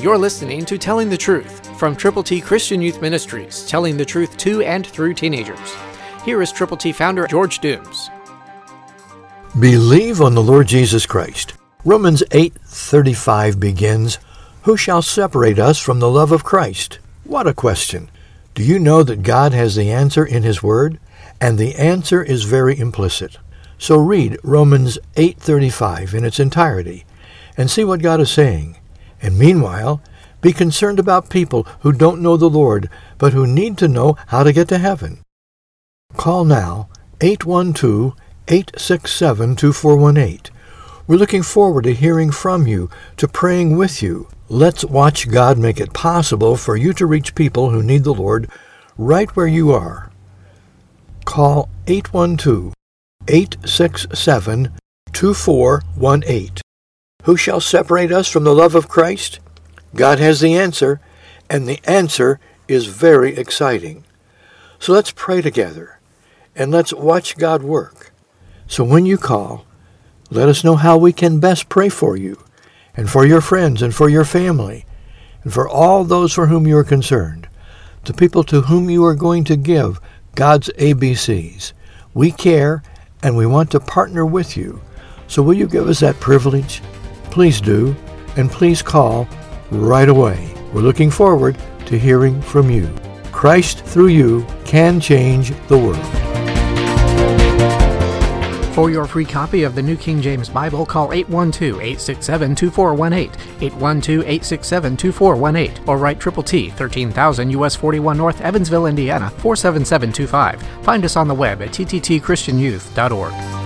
You're listening to Telling the Truth from Triple T Christian Youth Ministries, telling the truth to and through teenagers. Here is Triple T founder George Dooms. Believe on the Lord Jesus Christ. Romans 8:35 begins, "Who shall separate us from the love of Christ?" What a question. Do you know that God has the answer in his word? And the answer is very implicit. So read Romans 8:35 in its entirety and see what God is saying. And meanwhile, be concerned about people who don't know the Lord, but who need to know how to get to heaven. Call now 812-867-2418. We're looking forward to hearing from you, to praying with you. Let's watch God make it possible for you to reach people who need the Lord right where you are. Call 812-867-2418. Who shall separate us from the love of Christ? God has the answer, and the answer is very exciting. So let's pray together, and let's watch God work. So when you call, let us know how we can best pray for you, and for your friends, and for your family, and for all those for whom you are concerned, the people to whom you are going to give God's ABCs. We care, and we want to partner with you. So will you give us that privilege? Please do, and please call right away. We're looking forward to hearing from you. Christ through you can change the world. For your free copy of the New King James Bible, call 812-867-2418, 812-867-2418, or write Triple T, 13000 US 41 North, Evansville, Indiana, 47725. Find us on the web at tttchristianyouth.org.